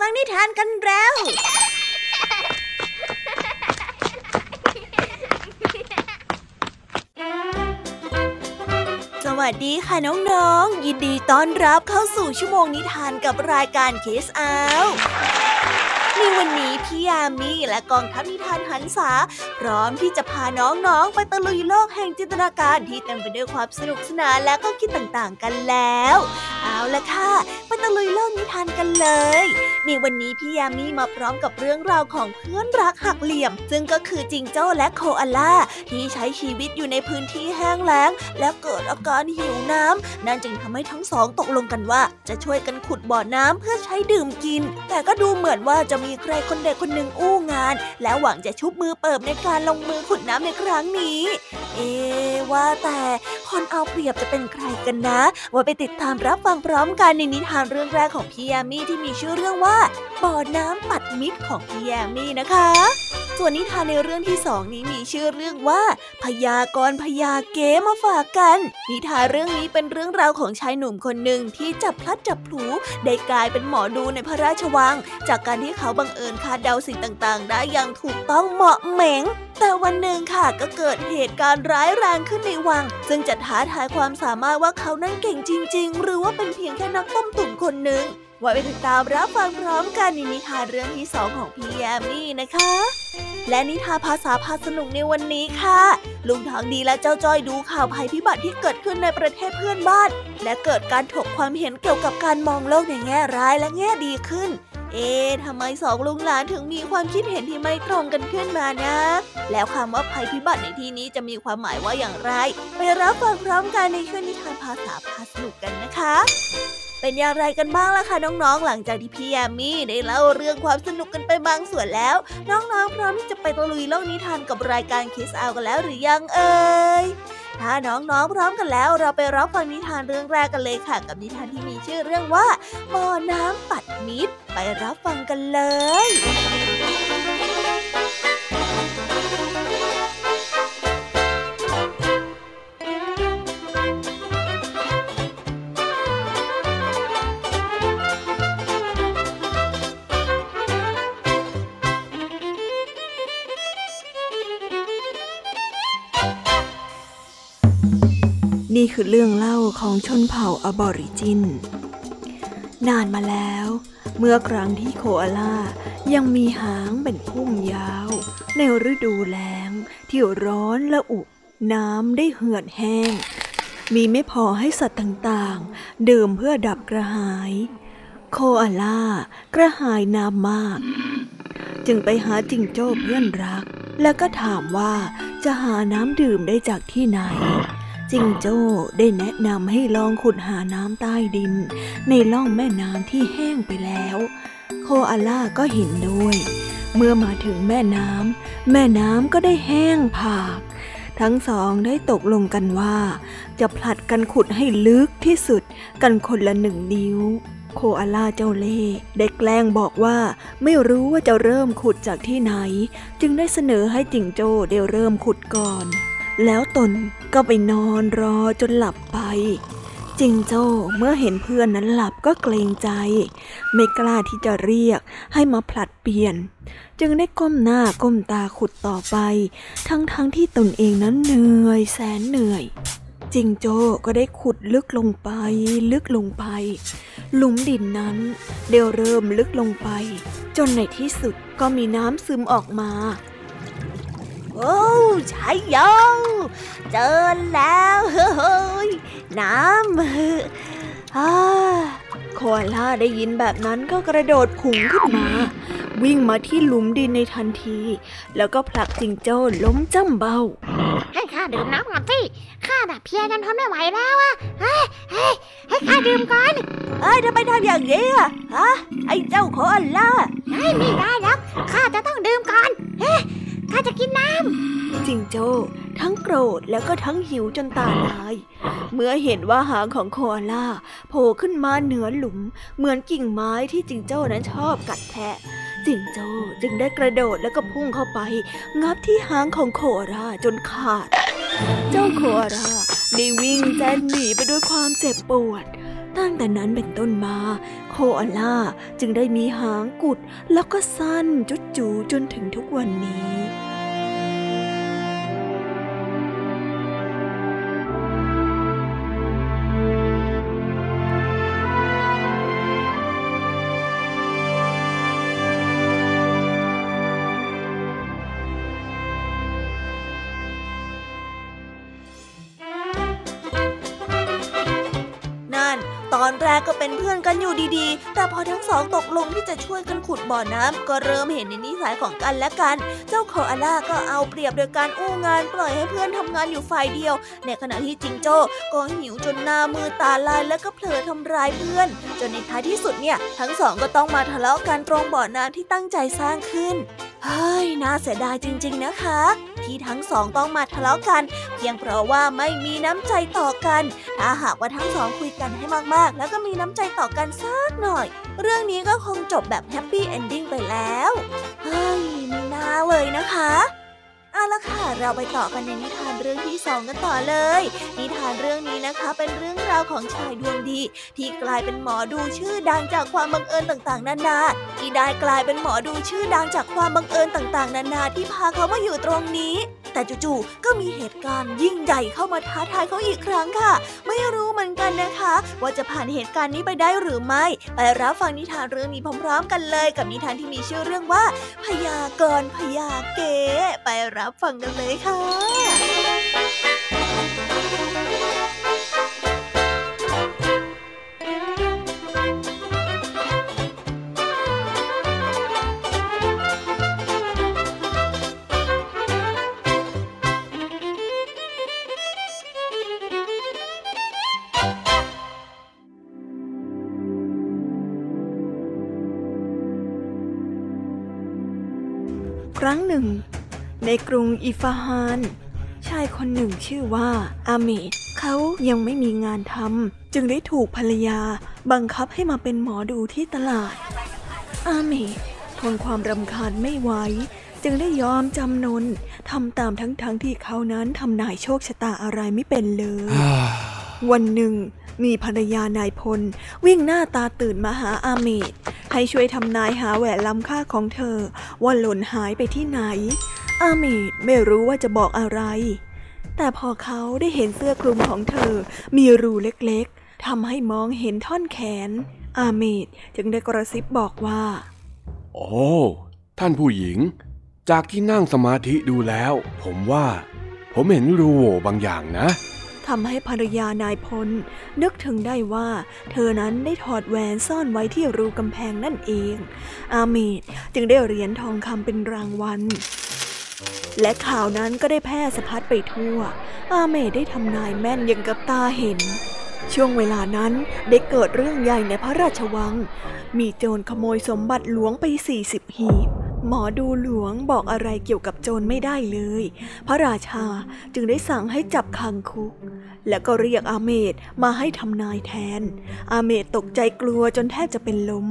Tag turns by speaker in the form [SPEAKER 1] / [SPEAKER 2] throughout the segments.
[SPEAKER 1] ฟังนิทานกันแล้ว สวัสดีค่ะน้องๆ ยินดีต้อนรับเข้าสู่ชั่วโมงนิทานกับรายการเคสอาในวันนี้พี่ยามีและกองทัพนิทานหันษาพร้อมที่จะพาน้องๆ ไปตะลุยโลกแห่งจินตนาการที่เต็มไปด้วยความสนุกสนานและก็คิดต่างๆกันแล้ว เอาละค่ะ ไปตะลุยโลกนิทานกันเลย ในวันนี้พี่ยามีมาพร้อมกับเรื่องราวของเพื่อนรักหักเหลี่ยม ซึ่งก็คือจิงโจ้และโคอาล่าที่ใช้ชีวิตอยู่ในพื้นที่แห้งแล้ง และเกิดอาการหิวน้ำนั่นจึงทำให้ทั้งสองตกลงกันว่า จะช่วยกันขุดบ่อน้ำเพื่อใช้ดื่มกิน แต่ก็ดูเหมือนว่าจะมีใครคนใดคนหนึ่งอู้งาน และหวังจะชุบมือเปิบในการลงมือขุดน้ำในครั้งนี้ เอว่าแต่ คนเอาเปรียบจะเป็นใครกันนะ ว่าไปติดตามรับฟังพร้อมกันในนิทานเรื่องแรกของพี่ยามีที่มีชื่อเรื่องว่าบ่อน้ำปัดมิตรของพี่ยามีนะคะ ส่วนนิทานในเรื่องที่สองนี้มีชื่อเรื่องว่า พยากรพยาเกมาฝากกัน นิทานเรื่องนี้เป็นเรื่องราวของชายหนุ่มคนหนึ่งที่จับพลัดจับผลูได้กลายเป็นหมอดูในพระราชวัง จากการที่เขาบังเอิญคาดเดาสิ่งต่างๆ ได้อย่างถูกต้องเหมาะเหม็งแต่วันหนึ่งค่ะก็เกิดเหตุการณ์ร้ายแรงขึ้นในวัง ซึ่งจะท้าทายความสามารถว่าเขานั้นเก่งจริง ๆ หรือว่าเป็นเพียงแค่นักต้มตุ๋นคนหนึ่งไว้ไปติดตามรับฟังพร้อมกันในนิทานเรื่องที่สองของพี่แยมมี่นะคะ และนิทานภาษาพาสนุกในวันนี้ค่ะ ลุงทองดีและเจ้าจ้อยดูข่าวภัยพิบัติที่เกิดขึ้นในประเทศเพื่อนบ้าน และเกิดการถกความเห็นเกี่ยวกับการมองโลกในแง่ร้ายและแง่ดีขึ้นเอ๊ะทำไมสองลุงหลานถึงมีความคิดเห็นที่ไม่ตรงกันขึ้นมานะ แล้วคำว่าภัยพิบัติในที่นี้จะมีความหมายว่าอย่างไร ไปรับฟังพร้อมกันในช่วงนิทานภาษาพาสนุกกันนะคะ เป็นอย่างไรกันบ้างล่ะคะน้องๆ หลังจากที่พี่ยามีได้เล่าเรื่องความสนุกกันไปบางส่วนแล้ว น้องๆ พร้อมที่จะไปตะลุยโลกนิทานกับรายการคิสอากันแล้วหรือยังเอ่ย ถ้าน้องๆ พร้อมกันแล้ว เราไปรับฟังนิทานเรื่องแรกกันเลยค่ะ กับนิทานที่มีชื่อเรื่องว่าบ่อน้ำปัดมิตร ไปรับฟังกันเลย
[SPEAKER 2] นี่คือเรื่องเล่าของชนเผ่าอบอริจิน นานมาแล้ว เมื่อครั้งที่โคอาล่ายังมีหางเป็นพุ่มยาว ในฤดูแล้ง ที่ร้อนและอุน้ำได้เหือดแห้ง มีไม่พอให้สัตว์ต่างๆ ดื่มเพื่อดับกระหาย โคอาล่ากระหายน้ำมาก จึงไปหาจิงโจ้เพื่อนรัก แล้วก็ถามว่าจะหาน้ำดื่มได้จากที่ไหน จิงโจ้ได้แนะนำให้ลองขุดหาน้ำใต้ดิน ในล่องแม่น้ำที่แห้งไปแล้ว โคอาล่าก็เห็นด้วย เมื่อมาถึงแม่น้ำแม่น้ำก็ได้แห้งผาก ทั้งสองได้ตกลงกันว่า จะผลัดกันขุดให้ลึกที่สุดกันคนละหนึ่งนิ้วโคอาล่าเจ้าเล่ห์ได้แกล้งบอกว่าไม่รู้ว่าจะเริ่มขุดจากที่ไหน จึงได้เสนอให้จิงโจ้ได้เริ่มขุดก่อน แล้วตนก็ไปนอนรอจนหลับไป จิงโจ้เมื่อเห็นเพื่อนนั้นหลับก็เกรงใจ ไม่กล้าที่จะเรียกให้มาผลัดเปลี่ยน จึงได้ก้มหน้าก้มตาขุดต่อไป ทั้งๆทที่ตนเองนั้นเหนื่อยแสนเหนื่อยจิงโจ้ก็ได้ขุดลึกลงไป ลึกลงไป หลุมดินนั้นเดี๋ยวเริ่มลึกลงไป จนในที่สุดก็มีน้ำซึมออกมา
[SPEAKER 1] โอ้ชัยโยเจอแล้วเฮ้ยน้ำ
[SPEAKER 2] อ่าโคอาล่าได้ยินแบบนั้นก็กระโดดผุงขึ้นมา วิ่งมาที่หลุมดินในทันที แล้วก็ผลักจิงโจ้ล้มจ้ำเบา
[SPEAKER 3] ให้ข้าดื่มน้ำก่อนสิข้าแบบเพียจนทนไม่ไหวแล้วอะเฮ้ยเฮ้ยให้ข้าดื่มก่อน
[SPEAKER 1] เอ้ยทำไมทำอย่างนี้อะฮะไอ้เจ้าโคอาล่า
[SPEAKER 3] เฮ้ยไม่ได้แล้วข้าจะต้องดื่มก่อนเฮ้ย ข้าจะกินน้ำ
[SPEAKER 2] จิงโจ้ทั้งโกรธแล้วก็ทั้งหิวจนตาลาย เมื่อเห็นว่าหางของโคอาล่าโผล่ขึ้นมาเหนือหลุม เหมือนกิ่งไม้ที่จิงโจ้นั้นชอบกัดแทะจิงโจ้จึงได้กระโดดแล้วก็พุ่งเข้าไป งับที่หางของโคอาล่าจนขาด เจ้าโคอาล่าได้วิ่งแจ้นหนีไปด้วยความเจ็บปวด ตั้งแต่นั้นเป็นต้นมา โคอาล่าจึงได้มีหางกุดแล้วก็สั้นจุดจูจนถึงทุกวันนี้
[SPEAKER 1] อนแรกก็เป็นเพื่อนกันอยู่ดีๆ แต่พอทั้งสองตกลงที่จะช่วยกันขุดบ่อน้ำก็เริ่มเห็นในนิสัยของกันและกัน เจ้าโคอาล่าก็เอาเปรียบโดยการอู้งานปล่อยให้เพื่อนทำงานอยู่ฝ่ายเดียว ในขณะที่จิงโจ้ก็หิวจนหน้ามือตาลายแล้วก็เผลอทำร้ายเพื่อน จนในท้ายที่สุดเนี่ย ทั้งสองก็ต้องมาทะเลาะกันตรงบ่อน้ำที่ตั้งใจสร้างขึ้น เฮ้ย น่าเสียดายจริง ๆ นะคะ ที่ทั้งสองต้องมาทะเลาะกัน เพียงเพราะว่าไม่มีน้ำใจต่อกัน ถ้าหากว่าทั้งสองคุยกันให้มากๆ แล้วก็มีน้ำใจต่อกันสักหน่อย เรื่องนี้ก็คงจบแบบ happy ending ไปแล้ว เฮ้ยไม่น่าเลยนะคะ เอาละค่ะ เราไปต่อกันในนิทานเรื่องที่สองกันต่อเลย นิทานเรื่องนี้นะคะ เป็นเรื่องราวของชายดวงดี ที่กลายเป็นหมอดูชื่อดังจากความบังเอิญต่างๆ นานาที่ได้กลายเป็นหมอดูชื่อดังจากความบังเอิญต่างๆ นานาที่พาเขามาอยู่ตรงนี้ แต่จู่ๆก็มีเหตุการณ์ยิ่งใหญ่เข้ามาท้าทายเขาอีกครั้งค่ะ ไม่รู้เหมือนกันนะคะ ว่าจะผ่านเหตุการณ์นี้ไปได้หรือไม่ ไปรับฟังนิทานเรื่องนี้พร้อมๆ กันเลย กับนิทานที่มีชื่อเรื่องว่า พยากรพยาเก๋ไปรับฟังกันเลยค่ะ ค
[SPEAKER 2] รั้งหนึ่ง ในกรุงอิสฟาฮาน ชายคนหนึ่งชื่อว่า อาเมดเขายังไม่มีงานทำจึงได้ถูกภรรยาบังคับให้มาเป็นหมอดูที่ตลาด อาเมดทนความรำคาญไม่ไหวจึงได้ยอมจำนนทำตามทั้งๆทที่เขานั้นทำนายโชคชะตาอะไรไม่เป็นเลย วันหนึ่ง มีภรรยานายพล วิ่งหน้าตาตื่นมาหาอาเมดให้ช่วยทำนายหาแหวนล้ำค่าของเธอ ว่าหล่นหายไปที่ไหน อาเมดไม่รู้ว่าจะบอกอะไร แต่พอเขาได้เห็นเสื้อคลุมของเธอ มีรูเล็กๆทำให้มองเห็นท่อนแขน อาเมดจึงได้กระซิบบอกว่า
[SPEAKER 4] โอ้ท่านผู้หญิง จากที่นั่งสมาธิดูแล้ว ผมว่า ผมเห็นรูโหว่บางอย่างนะ
[SPEAKER 2] ทำให้ภรรยานายพล นึกถึงได้ว่า เธอนั้นได้ถอดแหวนซ่อนไว้ที่รูกำแพงนั่นเอง อาเมดจึงได้เหรียญทองคำเป็นรางวัลและข่าวนั้นก็ได้แพร่สะพัดไปทั่ว อาเมดได้ทำนายแม่นอยังกับตาเห็น ช่วงเวลานั้นได้เกิดเรื่องใหญ่ในพระราชวัง มีโจรขโมยสมบัติหลวงไป 40 หีบ หมอดูหลวงบอกอะไรเกี่ยวกับโจรไม่ได้เลย พระราชาจึงได้สั่งให้จับคังคุก แล้วก็เรียกอาเมดมาให้ทำนายแทน อาเมดตกใจกลัวจนแทบจะเป็นลม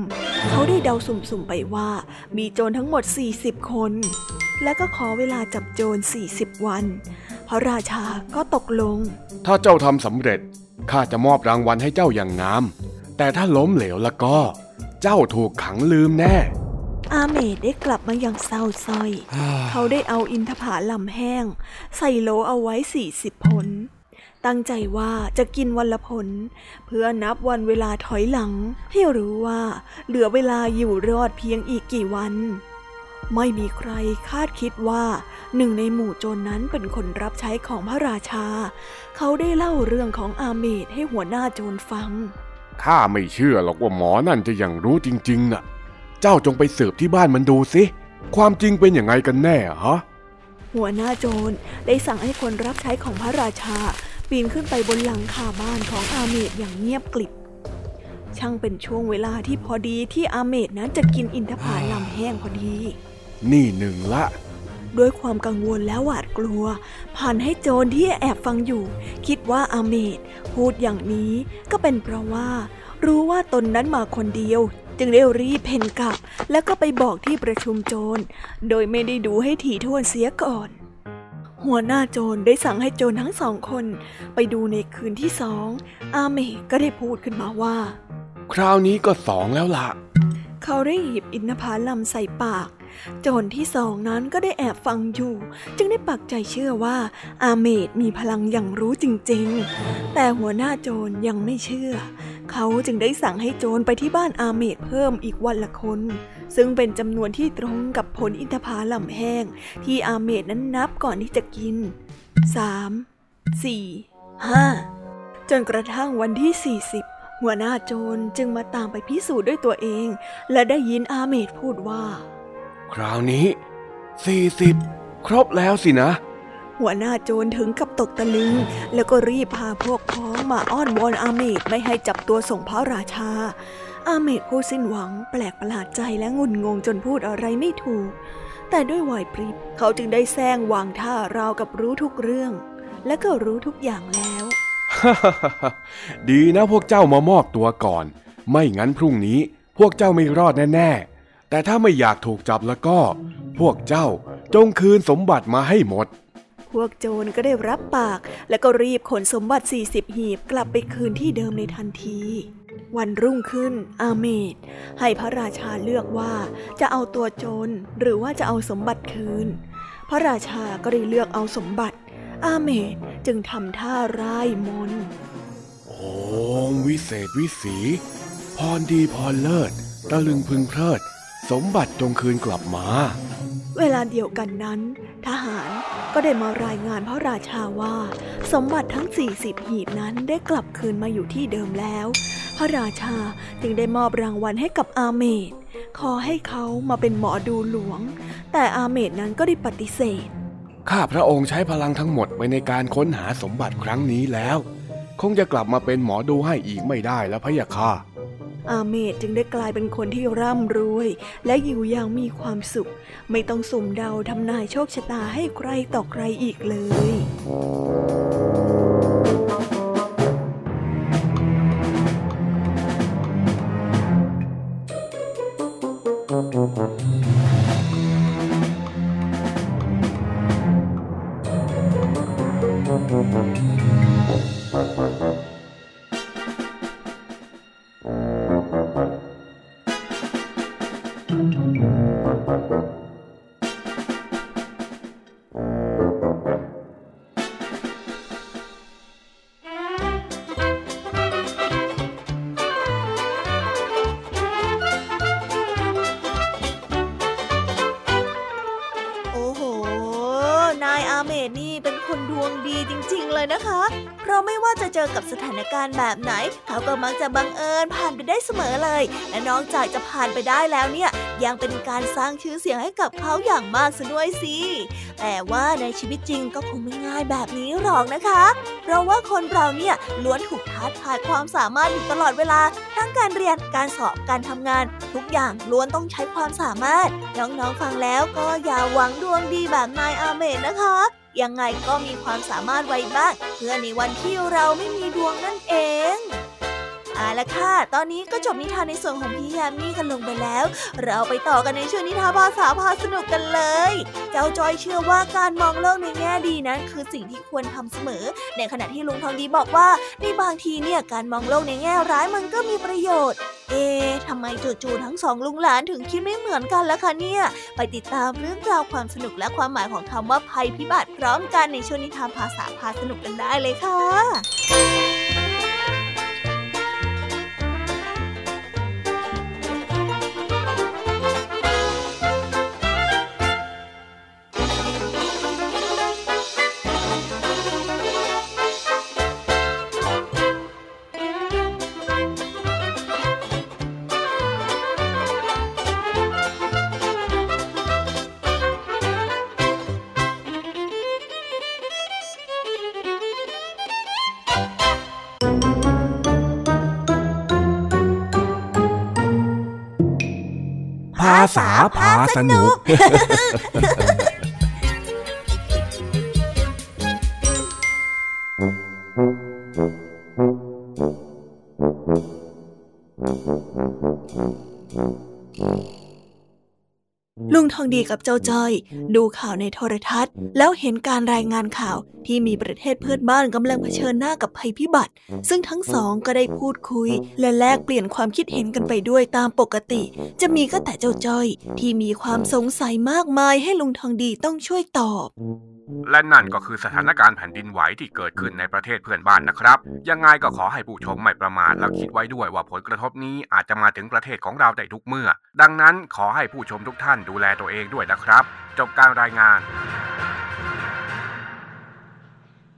[SPEAKER 2] เขาได้เดาสุ่มๆไปว่า มีโจรทั้งหมด 40 คน และก็ขอเวลาจับโจร 40 วัน พระราชาก็ตกลง
[SPEAKER 4] ถ้าเจ้าทำสำเร็จข้าจะมอบรางวัลให้เจ้าอย่างงาม แต่ถ้าล้มเหลวแล้วก็ เจ้าถูกขังลืมแน่
[SPEAKER 2] อาเมดได้กลับมาอย่างเศร้าส้อย เขาได้เอาอินทผาลำแห้ง ใส่โลเอาไว้สี่สิบผล ตั้งใจว่าจะกินวันละผล เพื่อนับวันเวลาถอยหลัง ให้รู้ว่าเหลือเวลาอยู่รอดเพียงอีกกี่วัน ไม่มีใครคาดคิดว่าหนึ่งในหมู่โจรนนั้นเป็นคนรับใช้ของพระราชา เขาได้เล่าเรื่องของอาเมดให้หัวหน้าโจรฟัง
[SPEAKER 4] ข้าไม่เชื่อหรอกว่าหมอนั่นจะยังรู้จริง ๆน่ะ เจ้าจงไปสืบที่บ้านมันดูสิ ความจริงเป็นอย่างไงกันแน่ฮะ
[SPEAKER 2] หัวหน้าโจรได้สั่งให้คนรับใช้ของพระราชา ปีนขึ้นไปบนหลังคาบ้านของอาเมดอย่างเงียบกลิบ ช่างเป็นช่วงเวลาที่พอดีที่อาเมดนั้นจะกินอินทผลัมแห้งพอดี
[SPEAKER 4] นี่หนึ่งละ
[SPEAKER 2] ด้วยความกังวลและหวาดกลัว ผ่านให้โจรที่แอบฟังอยู่ คิดว่าอาเมดพูดอย่างนี้ก็เป็นเพราะว่า รู้ว่าตนนั้นมาคนเดียว จึงได้รีบเพ่นกลับ แล้วก็ไปบอกที่ประชุมโจร โดยไม่ได้ดูให้ถี่ถ้วนเสียก่อน หัวหน้าโจรได้สั่งให้โจรทั้งสองคน ไปดูในคืนที่สอง อาเมก็ได้พูดขึ้นมาว่า
[SPEAKER 4] คคราวนี้ก็สองแล้วล่ะ
[SPEAKER 2] เขาได้หยิบอินทผลัมใส่ปากโจรที่สองนั้นก็ได้แอบฟังอยู่ จึงได้ปักใจเชื่อว่าอาเมดมีพลังหยั่งรู้จริงๆ แต่หัวหน้าโจรยังไม่เชื่อ เขาจึงได้สั่งให้โจรไปที่บ้านอาเมดเพิ่มอีกวันละคน ซึ่งเป็นจำนวนที่ตรงกับผลอินทผลัมแห้ง ที่อาเมดนั้นนับก่อนที่จะกินสามสี่ห้าจนกระทั่งวันที่ 40 หัวหน้าโจรจึงมาตามไปพิสูจน์ด้วยตัวเอง และได้ยินอาเมดพูดว่า
[SPEAKER 4] คราวนี้สี่สิบครบแล้วสินะ
[SPEAKER 2] หัวหน้าโจรถึงกับตกตะลึง แล้วก็รีบพาพวกพ้องมาอ้อนวอนอาเมดไม่ให้จับตัวส่งพระราชา อาเมดผู้สิ้นหวังแปลกประหลาดใจและงุนงงจนพูดอะไรไม่ถูก แต่ด้วยไหวพริบเขาจึงได้แซงวางท่าราวกับรู้ทุกเรื่อง และก็รู้ทุกอย่างแล้ว
[SPEAKER 4] ดีนะพวกเจ้ามามอบตัวก่อน ไม่งั้นพรุ่งนี้พวกเจ้าไม่รอดแน่ๆแต่ถ้าไม่อยากถูกจับแล้วก็ พวกเจ้าจงคืนสมบัติมาให้หมด
[SPEAKER 2] พวกโจรก็ได้รับปาก แล้วก็รีบขนสมบัติ 40 หีบกลับไปคืนที่เดิมในทันที วันรุ่งขึ้น อาเมดให้พระราชาเลือกว่าจะเอาตัวโจรหรือว่าจะเอาสมบัติคืน พระราชาก็ได้เลือกเอาสมบัติ อาเมดจึงทำท่าร่ายมนต์
[SPEAKER 4] โอ้วิเศษวิสี พรดีพรเลิศตะลึงพึงเพลิด สมบัติจงคืนกลับมา
[SPEAKER 2] เวลาเดียวกันนั้น ทหารก็ได้มารายงานพระราชาว่า สมบัติทั้ง 40 หีบนั้นได้กลับคืนมาอยู่ที่เดิมแล้ว พระราชาจึงได้มอบรางวัลให้กับอาเมดขอให้เขามาเป็นหมอดูหลวง แต่อาเมดนั้นก็ได้ปฏิเสธ
[SPEAKER 4] ข้าพระองค์ใช้พลังทั้งหมดไปในการค้นหาสมบัติครั้งนี้แล้ว คงจะกลับมาเป็นหมอดูให้อีกไม่ได้แล้วพะยะค่ะ
[SPEAKER 2] อาเมดจึงได้กลายเป็นคนที่ร่ำรวย และอยู่อย่างมีความสุข ไม่ต้องสุ่มเดาทำนายโชคชะตาให้ใครต่อใครอีกเลย
[SPEAKER 1] โนอกจากจะผ่านไปได้แล้วเนี่ย ยังเป็นการสร้างชื่อเสียงให้กับเขาอย่างมากซะด้วยสิ แต่ว่าในชีวิตจริงก็คงไม่ง่ายแบบนี้หรอกนะคะ เพราะว่าคนเราเนี่ยล้วนถูกท้าทายความสามารถอยู่ตลอดเวลา ทั้งการเรียน การสอบ การทำงาน ทุกอย่างล้วนต้องใช้ความสามารถ น้องๆฟังแล้วก็อย่าหวังดวงดีแบบนายอาเมดนะคะยังไงก็มีความสามารถไว้บ้างเพื่อในวันที่เราไม่มีดวงนั่นเอง เอาละค่ะ ตอนนี้ก็จบนิทานในส่วนของพี่ยามีกันลงไปแล้ว เราไปต่อกันในช่วงนิทานภาษาพาสนุกกันเลย เจ้าจอยเชื่อว่าการมองโลกในแง่ดีนั้น คือสิ่งที่ควรทำเสมอ ในขณะที่ลุงทองดีบอกว่าในบางทีเนี่ยการมองโลกในแง่ร้ายมันก็มีประโยชน์ เอ๊ะทำไมจู่ๆทั้งสองลุงหลานถึงคิดไม่เหมือนกันล่ะคะเนี่ย ไปติดตามเรื่องราวความสนุกและความหมายของคำว่าภัยพิบัติพร้อมกันในช่วงนิทานภาษาพาสนุกกันได้เลยค่ะา
[SPEAKER 4] พา
[SPEAKER 2] องดีกับเจ้าจ้อย ดูข่าวในโทรทัศน์ แล้วเห็นการรายงานข่าวที่มีประเทศเพื่อนบ้านกำลังเผชิญหน้ากับภัยพิบัติ ซึ่งทั้งสองก็ได้พูดคุย และแลกเปลี่ยนความคิดเห็นกันไปด้วยตามปกติ จะมีก็แต่เจ้าจ้อย ที่มีความสงสัยมากมายให้ลุงทองดีต้องช่วยตอบ
[SPEAKER 4] และนั่นก็คือสถานการณ์แผ่นดินไหวที่เกิดขึ้นในประเทศเพื่อนบ้านนะครับ ยังไงก็ขอให้ผู้ชมไม่ประมาทและคิดไว้ด้วยว่าผลกระทบนี้อาจจะมาถึงประเทศของเราได้ทุกเมื่อ ดังนั้นขอให้ผู้ชมทุกท่านดูแลตัวเองด้วยนะครับ จบการรายงาน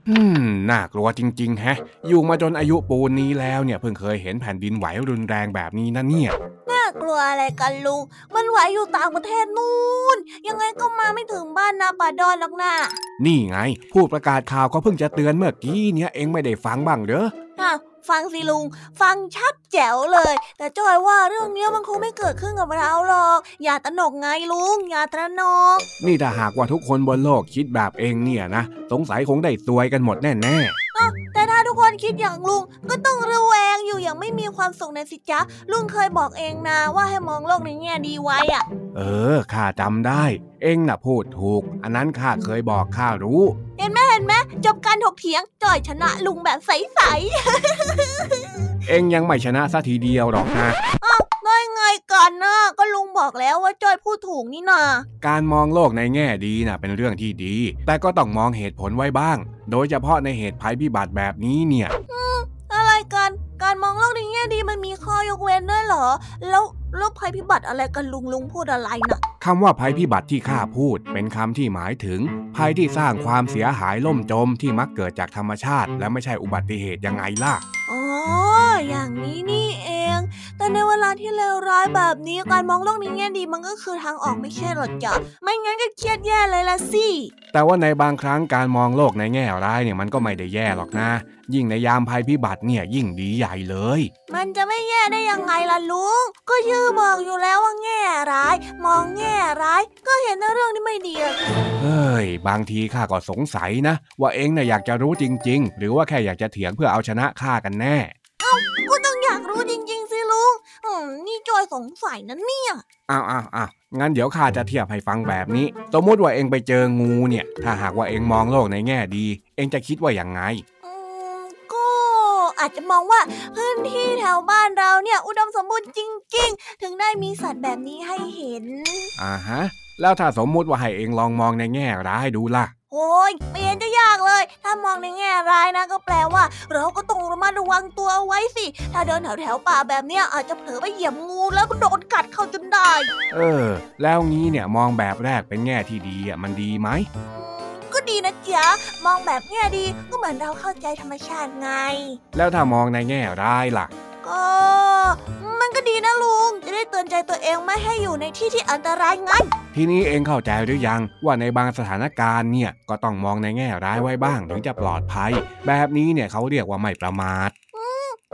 [SPEAKER 4] อืม น่ากลัวจริง ๆ แฮะ อยู่มาจนอายุปูนนี้แล้วเนี่ยเพิ่งเคยเห็นแผ่นดินไหวรุนแรงแบบนี้นะเนี่ย
[SPEAKER 1] น่ากลัวอะไรกันลุง มันไหวอยู่ต่างประเทศนู่น ยังไงก็มาไม่ถึงบ้านนาป่าดอนหรอกนะ
[SPEAKER 4] นี่ไง ผู้ประกาศข่าวเขาเพิ่งจะเตือนเมื่อกี้เนี่ยเองไม่ได้ฟังบ้างเหรอ
[SPEAKER 1] ฟังสิลุง ฟังชัดแจ๋วเลย แต่จอยว่าเรื่องนี้มันคงไม่เกิดขึ้นกับเราหรอก อย่าตระหนกไงลุง อย่าตระหนก
[SPEAKER 4] นี่ถ้าหากว่าทุกคนบนโลกคิดแบบเองเนี่ยนะ สงสัยคงได้ซวยกันหมดแน่
[SPEAKER 1] ๆแต่ถ้าทุกคนคิดอย่างลุงก็ต้องระแวงอยู่อย่างไม่มีความสุขในสิจ๊ะ ลุงเคยบอกเองนะว่าให้มองโลกในแง่ดีไว้อะ
[SPEAKER 4] เออข้าจำได้ เองน่ะพูดถูก อันนั้นข้าเคยบอกข้ารู้
[SPEAKER 1] เห็นไหมเห็นไหมจบการถกเถียงจอยชนะลุงแบบใส
[SPEAKER 4] ๆ เองยังไม่ชนะสัทีเดียวหรอกนะ
[SPEAKER 1] อ้าวได้ไงกันนะก็ลุงบอกแล้วว่าจอยพูดถูกนี่นา
[SPEAKER 4] การมองโลกในแง่ดีน่ะเป็นเรื่องที่ดี แต่ก็ต้องมองเหตุผลไว้บ้าง โดยเฉพาะในเหตุภัยพิบัติแบบนี้เนี่ย
[SPEAKER 1] อะไรกัน การมองโลกในแง่ดีมันมีข้อยกเว้นด้วยเหรอ แล้ว แล้วภัยพิบัติอะไรกันลุงลุงพูดอะไรนะ่ะ
[SPEAKER 4] คำว่าภัยพิบัติที่ข้าพูด เป็นคำที่หมายถึง ภัยที่สร้างความเสียหายล่มจมที่มักเกิดจากธรรมชาติ และไม่ใช่อุบัติเหตุยังไงล่ะ
[SPEAKER 1] อ๋ออย่างนี้นี่เอง แต่ในเวลาที่เลวร้ายแบบนี้การมองโลกในแง่ดีมันก็คือทางออกไม่ใช่หรอจ๊ะไม่งั้นก็เครียดแย่เลยละสิ
[SPEAKER 4] แต่ว่าในบางครั้งการมองโลกในแง่ร้ายเนี่ยมันก็ไม่ได้แย่หรอกนะ ยิ่งในยามภัยพิบัติเนี่ยยิ่งดีใหญ่เลย
[SPEAKER 1] มันจะไม่แย่ได้ยังไงล่ะลุง ก็ยือบอกอยู่แล้วว่าแง่ร้าย มองแง่ร้าย ก็เห็นเรื่องที่ไม่ดี
[SPEAKER 4] เฮ้ย บางทีข้าก็สงสัยนะ ว่าเองน่ะอยากจะรู้จริง ๆ หรือว่าแค่อยากจะเถียงเพื่อเอาชนะข้ากันแน่
[SPEAKER 1] เอ้า อืมนี่จอยสงสัยนั่นเนี่ย
[SPEAKER 4] อ้าวอ้าวอ้าวงั้นเดี๋ยวข้าจะเทียบให้ฟังแบบนี้ สมมติว่าเองไปเจองูเนี่ย ถ้าหากว่าเองมองโลกในแง่ดี เองจะคิดว่าอย่างไง
[SPEAKER 1] อาจจะมองว่าพื้นที่แถวบ้านเราเนี่ยอุดมสมบูรณ์จริง ๆ ถึงได้มีสัตว์แบบนี้ให้เห็น
[SPEAKER 4] อ่าฮะ แล้วถ้าสมมุติว่าให้เองลองมองในแง่ร้ายดูล่ะ
[SPEAKER 1] โอ้ยไม่เห็นจะยากเลยถ้ามองในแง่ร้ายนะ ก็แปลว่า เราก็ต้องระมัดระวังตัวเอาไว้สิ ถ้าเดินแถวแถวป่าแบบเนี้ยอาจจะเผลอไปเหยียบงูแล้วก็โดนกัดเข้าจนได้
[SPEAKER 4] เออ แล้วงี้เนี่ยมองแบบแรกเป็นแง่ที่ดีอะมันดีไหม
[SPEAKER 1] ก็ดีนะจ๊ะมองแบบแง่ดีก็เหมือนเราเข้าใจธรรมชาติไง
[SPEAKER 4] แล้วถ้ามองในแง่ร้ายล่ะ
[SPEAKER 1] ก็มันก็ดีนะลุง จะได้เตือนใจตัวเองไม่ให้อยู่ในที่ที่อันตรายงั้น
[SPEAKER 4] ทีนี้เองเข้าใจหรือยังว่าในบางสถานการณ์เนี่ยก็ต้องมองในแง่ร้ายไว้บ้างถึงจะปลอดภัย แบบนี้เนี่ยเขาเรียกว่าไม่ประมาท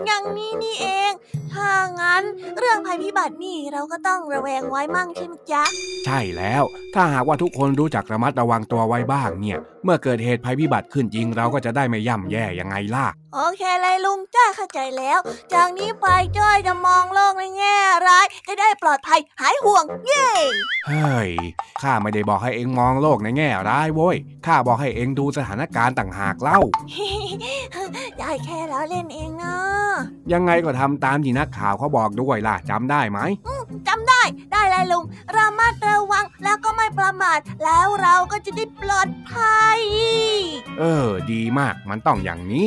[SPEAKER 1] อย่างนี้นี่เอง ถ้างั้น เรื่องภัยพิบัตินี่เราก็ต้องระแวงไว้มั่งใช่ไหมจ๊ะ
[SPEAKER 4] ใช่แล้ว ถ้าหากว่าทุกคนรู้จักระมัดระวังตัวไว้บ้างเนี่ย เมื่อเกิดเหตุภัยพิบัติขึ้นจริงเราก็จะได้ไม่ย่ำแย่ยังไงล่ะ
[SPEAKER 1] โอเคเลยลุงจ้าเข้าใจแล้ว จากนี้ไปจ้อยจะมองโลกในแง่ร้ายจะได้ปลอดภัยหายห่วง เย้
[SPEAKER 4] เฮ้ย ข้าไม่ได้บอกให้เองมองโลกในแง่ร้ายโว้ย ข้าบอกให้เองดูสถานการณ์ต่างหากเล่า
[SPEAKER 1] ได้แค่แล้วเล่นเองนะ
[SPEAKER 4] ยังไงก็ทำตามที่นักข่าวเขาบอกด้วยล่ะจำได้ไหม
[SPEAKER 1] จำได้ได้เลยลุงระมัดระวังแล้วก็ไม่ประมาท แล้วเราก็จะได้ปลอดภัย
[SPEAKER 4] เออ ดีมากมันต้องอย่างนี้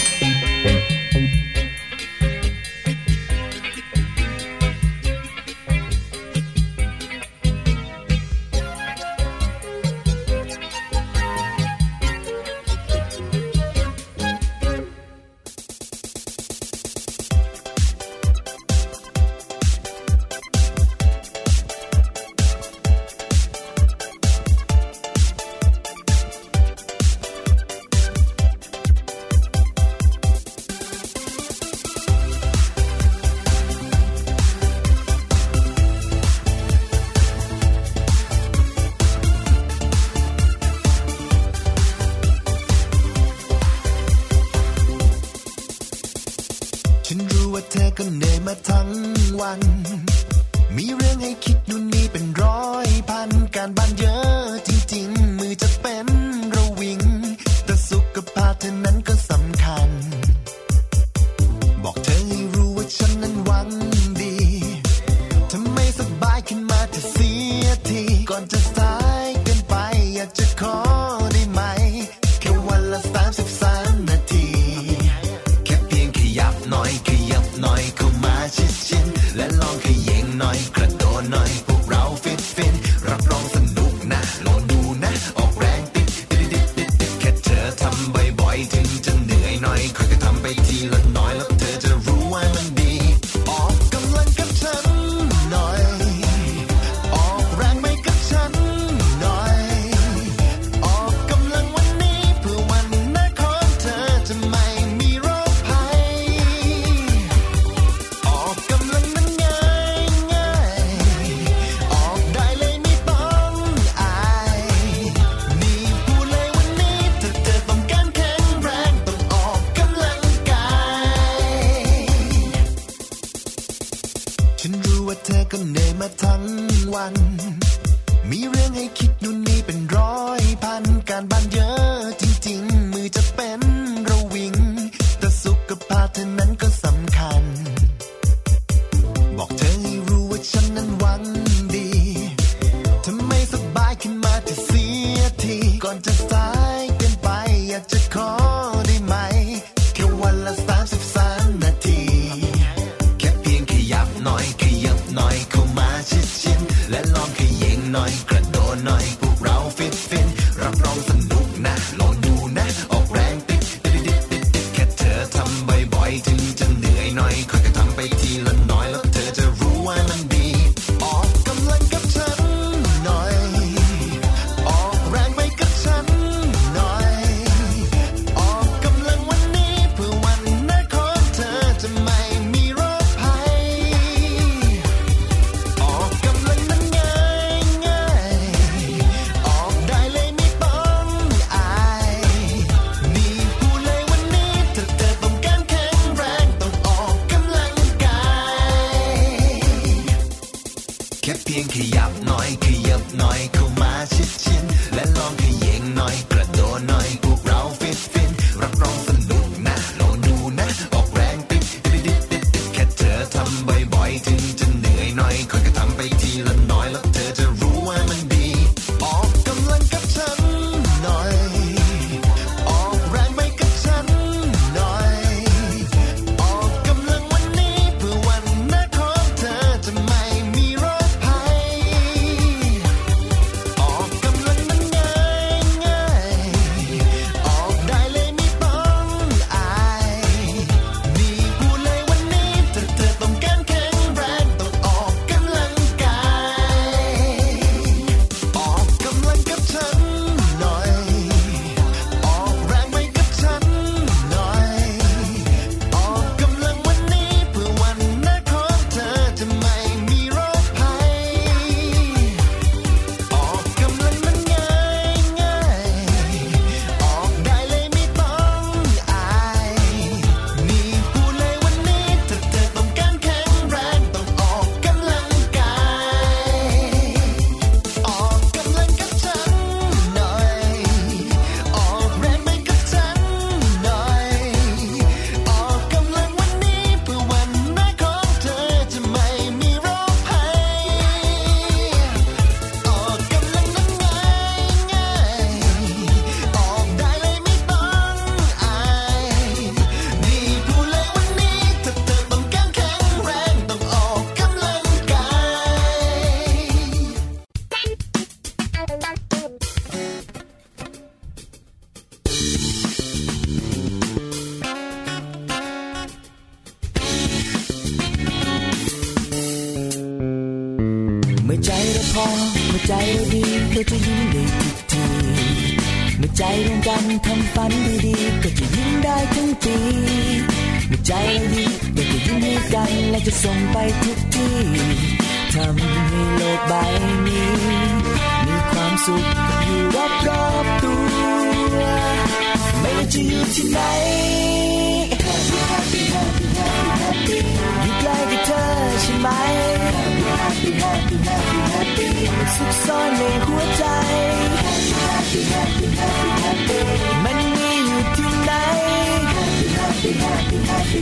[SPEAKER 5] me till the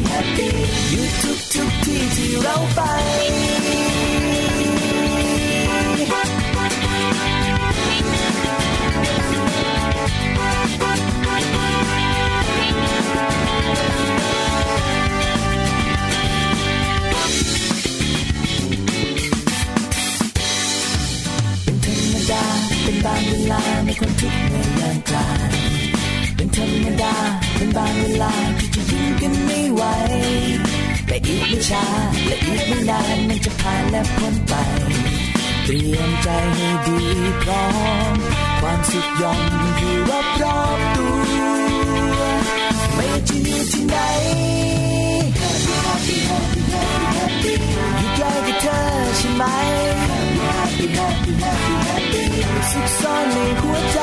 [SPEAKER 6] แฮปปี้อยู่ทุกทุกที่ที่เราไปเป็นบางเวลาในคนทุกในยามกลางเป็นธรรมดาเป็นบางเวลาที่ กันไม่ไหวแต่อีกไม่ช้าและอีกไม่นานมันจะผ่านและพ้นไป เตรียมใจให้ดีพร้อม ความสุขย่อมอยู่รอบรอบตัวไม่ว่ที่นี่ที่ไหนอยู่ใกล้กับเธอใช่ไหมสุขซ่อนในหัวใจ